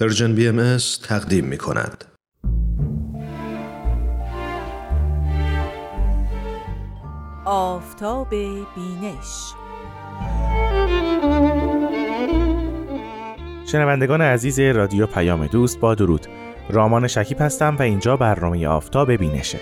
Persian BM تقدیم می کند. آفتاب بینش. شنوندگان عزیز رادیو پیام دوست با درود. رامان شکیب هستم و اینجا برنامه آفتاب بینشه.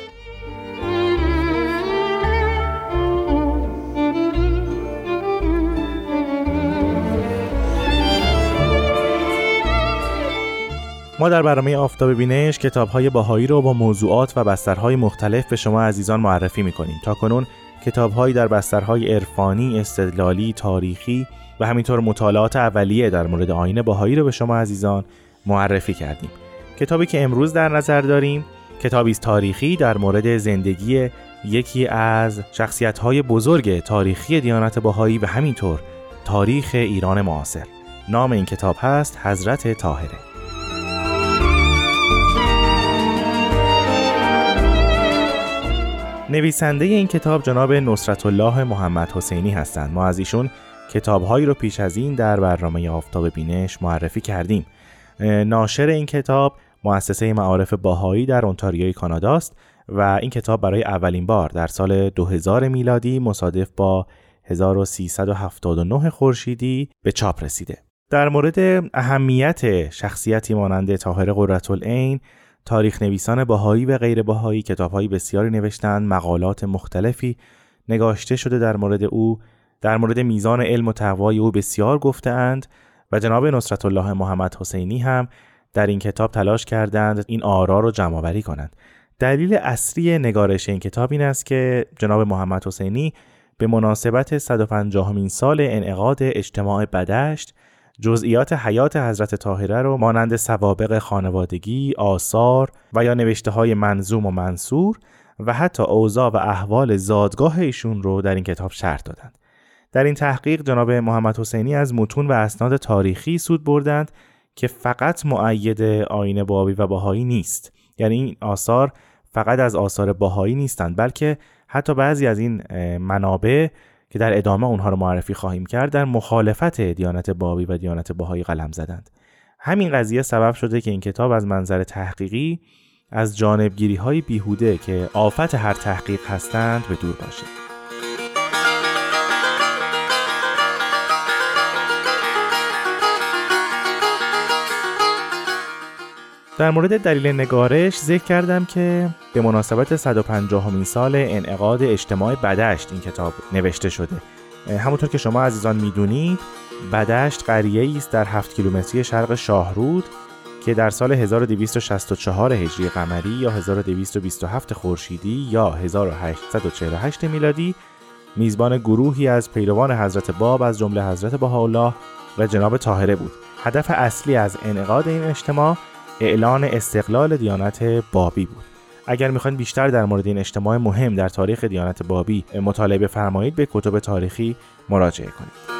ما در برنامه آفتاب بینش کتاب های باهایی رو با موضوعات و بسترهای مختلف به شما عزیزان معرفی می‌کنیم. تا کنون کتاب هایی در بسترهای عرفانی، استدلالی، تاریخی و همینطور مطالعات اولیه در مورد آین باهایی رو به شما عزیزان معرفی کردیم. کتابی که امروز در نظر داریم کتابی تاریخی در مورد زندگی یکی از شخصیت های بزرگ تاریخی دیانت باهایی و همینطور تاریخ ایران معاصر. نام این کتاب هست حضرت طاهره. نویسنده این کتاب جناب نصرت الله محمد حسینی هستند ما از ایشون کتابهایی رو پیش از این در برنامه آفتاب بینش معرفی کردیم ناشر این کتاب مؤسسه معارف باهایی در اونتاریوی کانادا است و این کتاب برای اولین بار در سال 2000 میلادی مصادف با 1379 خورشیدی به چاپ رسیده. در مورد اهمیت شخصیتی مانند طاهر قرةالعین تاریخ نویسان باهایی و غیر باهایی کتابهایی بسیاری نوشتند مقالات مختلفی نگاشته شده در مورد او. در مورد میزان علم و تقوای او بسیار گفتهاند و جناب نصرت الله محمد حسینی هم در این کتاب تلاش کردند این آرا رو جمع آوری کنند. دلیل اصلی نگارش این کتاب این است که جناب محمد حسینی به مناسبت 150 سال انعقاد اجتماع بدشت جزئیات حیات حضرت طاهره رو مانند سوابق خانوادگی، آثار و یا نوشته های منظوم و منصور و حتی اوضاع و احوال زادگاه ایشون رو در این کتاب شرح دادند. در این تحقیق جناب محمد حسینی از متون و اسناد تاریخی سود بردند که فقط معید آین بابی و باهایی نیست. یعنی این آثار فقط از آثار باهایی نیستند بلکه حتی بعضی از این منابع که در ادامه اونها رو معرفی خواهیم کرد در مخالفت دیانت بابی و دیانت باهایی قلم زدند. همین قضیه سبب شده که این کتاب از منظر تحقیقی از جانبگیری های بیهوده که آفت هر تحقیق هستند به دور باشه. در مورد دلیل نگارش ذکر کردم که به مناسبت 150 همین سال انعقاد اجتماع بدشت این کتاب نوشته شده. همونطور که شما عزیزان می‌دونید بدشت قریه است در 7 کیلومتری شرق شاهرود که در سال 1264 هجری قمری یا 1227 خورشیدی یا 1848 میلادی میزبان گروهی از پیروان حضرت باب از جمله حضرت بهاءالله و جناب طاهره بود. هدف اصلی از انعقاد این اجتماع اعلان استقلال دیانت بابی بود. اگر می‌خواین بیشتر در مورد این اجتماع مهم در تاریخ دیانت بابی مطالعه بفرمایید به کتب تاریخی مراجعه کنید.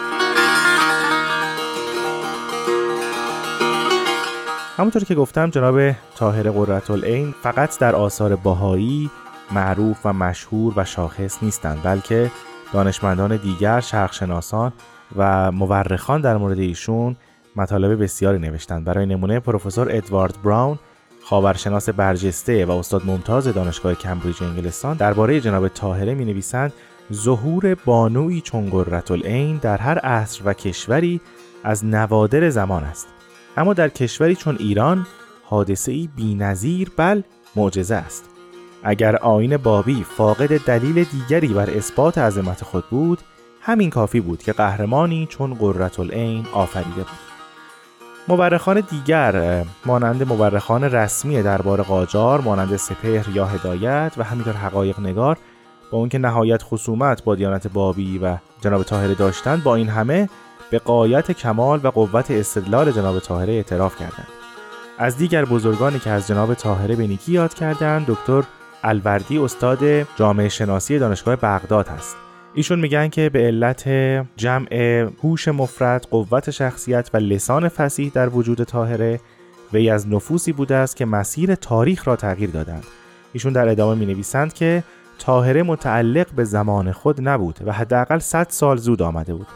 همونطور که گفتم جناب طاهر قرةالعین فقط در آثار باهایی معروف و مشهور و شاخص نیستند بلکه دانشمندان دیگر شرقشناسان و مورخان در مورد ایشون مطالب بسیاری نوشتند. برای نمونه پروفسور ادوارد براون خاورشناس برجسته و استاد ممتاز دانشگاه کمبریج انگلستان درباره جناب طاهره می نویسند ظهور بانوی چون قرةالعین در هر عصر و کشوری از نوادر زمان است. اما در کشوری چون ایران حادثه ای بینظیر بل معجزه است. اگر آین بابی فاقد دلیل دیگری بر اثبات عظمت خود بود همین کافی بود که قهرمانی چون قرةالعین آفریده بود. مورخان دیگر مانند مورخان رسمی دربار قاجار مانند سپهر یا هدایت و همینطور حقایق نگار با اون که نهایت خصومت با دیانت بابی و جناب طاهره داشتند با این همه به قایت کمال و قوت استدلال جناب طاهره اعتراف کردند. از دیگر بزرگانی که از جناب طاهره به نیکی یاد کردند دکتر الوردی استاد جامعه شناسی دانشگاه بغداد هست. ایشون میگن که به علت جمع هوش مفرد قوت شخصیت و لسان فسیح در وجود طاهره وی از نفوسی بوده است که مسیر تاریخ را تغییر دادند. ایشون در ادامه می نویسند که طاهره متعلق به زمان خود نبود و حداقل 100 سال زود آمده بود.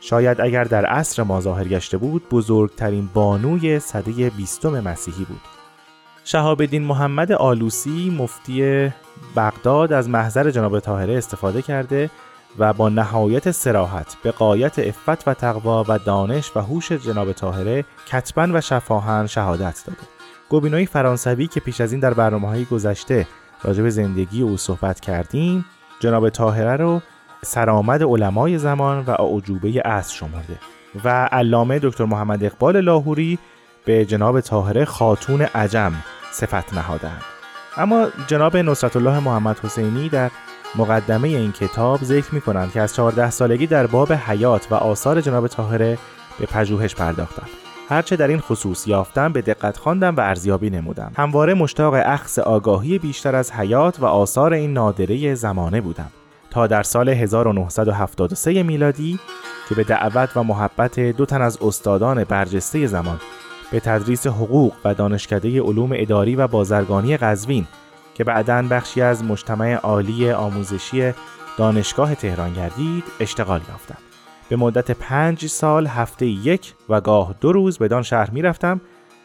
شاید اگر در عصر ما ظاهر گشته بود بزرگترین بانوی صده بیستم مسیحی بود. شهاب الدین محمد آلوسی مفتی بغداد از محضر جناب طاهره استفاده کرده و با نهایت سراحت به قایت افت و تقوا و دانش و هوش جناب طاهره کتبا و شفاهن شهادت داده. گوبینوی فرانسوی که پیش از این در برنامه های گذشته راجع به زندگی او صحبت کردیم جناب طاهره رو سرآمد علمای زمان و اعجوبه عصر شمرده و علامه دکتر محمد اقبال لاهوری به جناب طاهره خاتون عجم صفت نهادند اما جناب نصرت الله محمد حسینی در مقدمه این کتاب ذکر می کنند که از 14 سالگی در باب حیات و آثار جناب طاهره به پژوهش پرداختم. هرچه در این خصوص یافتم به دقت خواندم و ارزیابی نمودم. همواره مشتاق اخص آگاهی بیشتر از حیات و آثار این نادره زمانه بودم. تا در سال 1973 میلادی که به دعوت و محبت دو تن از استادان برجسته زمان به تدریس حقوق و دانشکده علوم اداری و بازرگانی قزوین که بعدا بخشی از مجتمع عالی آموزشی دانشگاه تهران گردید اشتغال یافتم به مدت پنج سال هفته یک و گاه دو روز بدان شهر می رفتم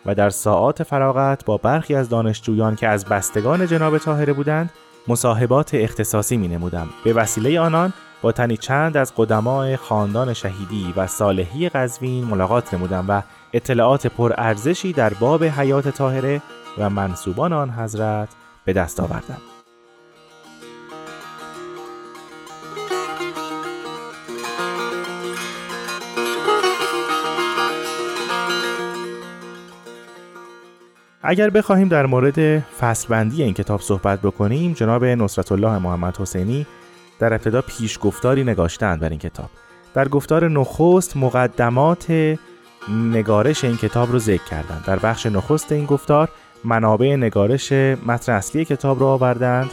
و در ساعات فراغت با برخی از دانشجویان که از بستگان جناب طاهره بودند مصاحبات اختصاصی می نمودم. به وسیله آنان با تنی چند از قدمای خاندان شهیدی و صالحی قزوین ملاقات نمودم و اطلاعات پرارزشی در باب حیات طاهره و منصوبان آن حضرت به دست آوردم. اگر بخواهیم در مورد فصلبندی این کتاب صحبت بکنیم جناب نصرت الله محمد حسینی در ابتدا پیش گفتاری نگاشتند بر این کتاب در گفتار نخست مقدمات نگارش این کتاب رو ذکر کردند در بخش نخست این گفتار منابع نگارش متن اصلی کتاب رو آوردند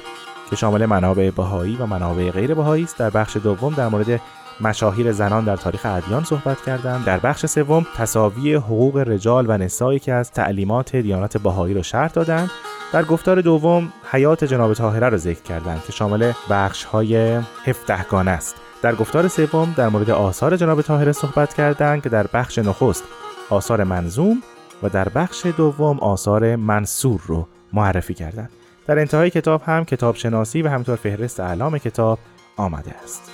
که شامل منابع بهایی و منابع غیر بهایی است. در بخش دوم در مورد مشاهیر زنان در تاریخ ادیان صحبت کردند در بخش سوم تصاوی حقوق رجال و نسایی که از تعلیمات دیانت بهایی را شرح دادند. در گفتار دوم حیات جناب طاهره را ذکر کردند که شامل بخش های هفدهگانه است. در گفتار سوم در مورد آثار جناب طاهره صحبت کردند که در بخش نخست آثار منظوم و در بخش دوم آثار منصور رو معرفی کردند در انتهای کتاب هم کتاب شناسی و همینطور فهرست اعلام کتاب آمده است.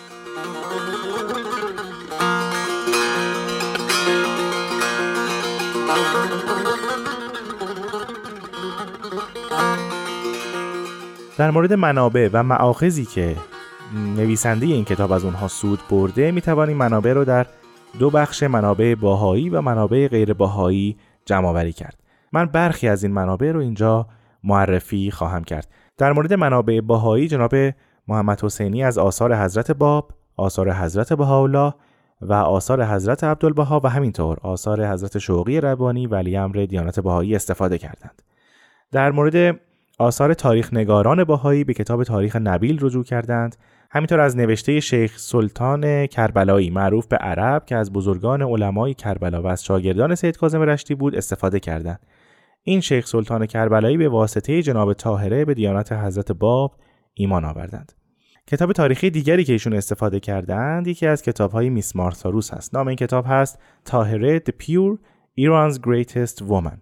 در مورد منابع و معاخذی که نویسنده این کتاب از اونها سود برده می توانیم منابع رو در دو بخش منابع باهایی و منابع غیر باهایی جمع آوری کرد. من برخی از این منابع رو اینجا معرفی خواهم کرد. در مورد منابع باهایی جناب محمد حسینی از آثار حضرت باب آثار حضرت بهاءالله و آثار حضرت عبدالبها و همینطور آثار حضرت شوقی ربانی ولی امر دیانت بهایی استفاده کردند. در مورد آثار تاریخ نگاران باهایی به کتاب تاریخ نبیل رجوع کردند همینطور از نوشته شیخ سلطان کربلایی معروف به عرب که از بزرگان علمای کربلا و از شاگردان سید کاظم رشتی بود استفاده کردند. این شیخ سلطان کربلایی به واسطه جناب طاهره به دیانت حضرت باب ایمان آوردند. کتاب تاریخی دیگری که ایشون استفاده کردند یکی از کتاب های میس مارساروس هست نام این کتاب هست طاهره The Pure Iran's Greatest Woman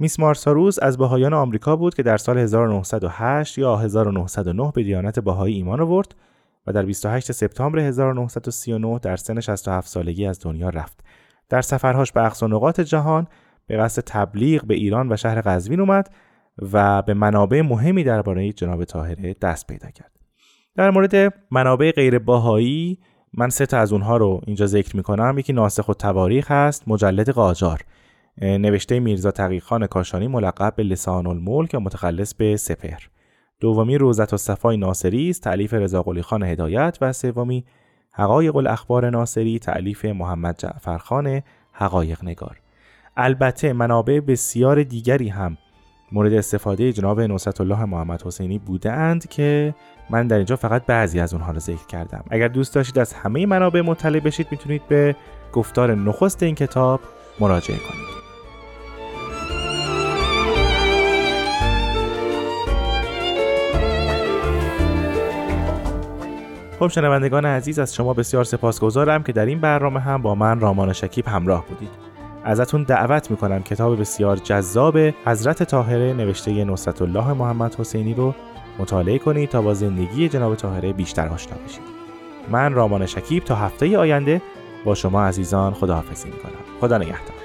میس مارساروس از بهایان آمریکا بود که در سال 1908 یا 1909 به دیانت بهایی ایمان آورد و در 28 سپتامبر 1939 در سن 67 سالگی از دنیا رفت. در سفرهاش به اقصا نقاط جهان به قصد تبلیغ به ایران و شهر قزوین اومد و به منابع مهمی درباره جناب طاهره دست پیدا کرد. در مورد منابع غیر باهایی من سه تا از اونها رو اینجا ذکر می‌کنم یکی ناسخ و تواریخ هست مجلد قاجار نوشته میرزا تقیخان کاشانی ملقب به لسان الملک و متخلص به سپر دومی روزت و صفای ناصری است تعلیف رضا خان هدایت و سومی حقایق الاخبار ناصری تعلیف محمد جعفرخان حقایق نگار. البته منابع بسیار دیگری هم مورد استفاده جناب نصرت الله محمد حسینی بوده اند که من در اینجا فقط بعضی از اونها رو ذکر کردم. اگر دوست داشتید از همه منابع مطلع بشید می‌تونید به گفتار نخست این کتاب مراجعه کنید. خب شنوندگان عزیز از شما بسیار سپاسگزارم که در این برنامه هم با من رامان شکیب همراه بودید. ازتون دعوت می‌کنم کتاب بسیار جذاب حضرت طاهره نوشته نصرت الله محمد حسینی رو مطالعه کنید تا با زندگی جناب طاهره بیشتر آشنا بشید. من رامان شکیب تا هفته آینده با شما عزیزان خداحافظی می‌کنم. خدا نگهدار.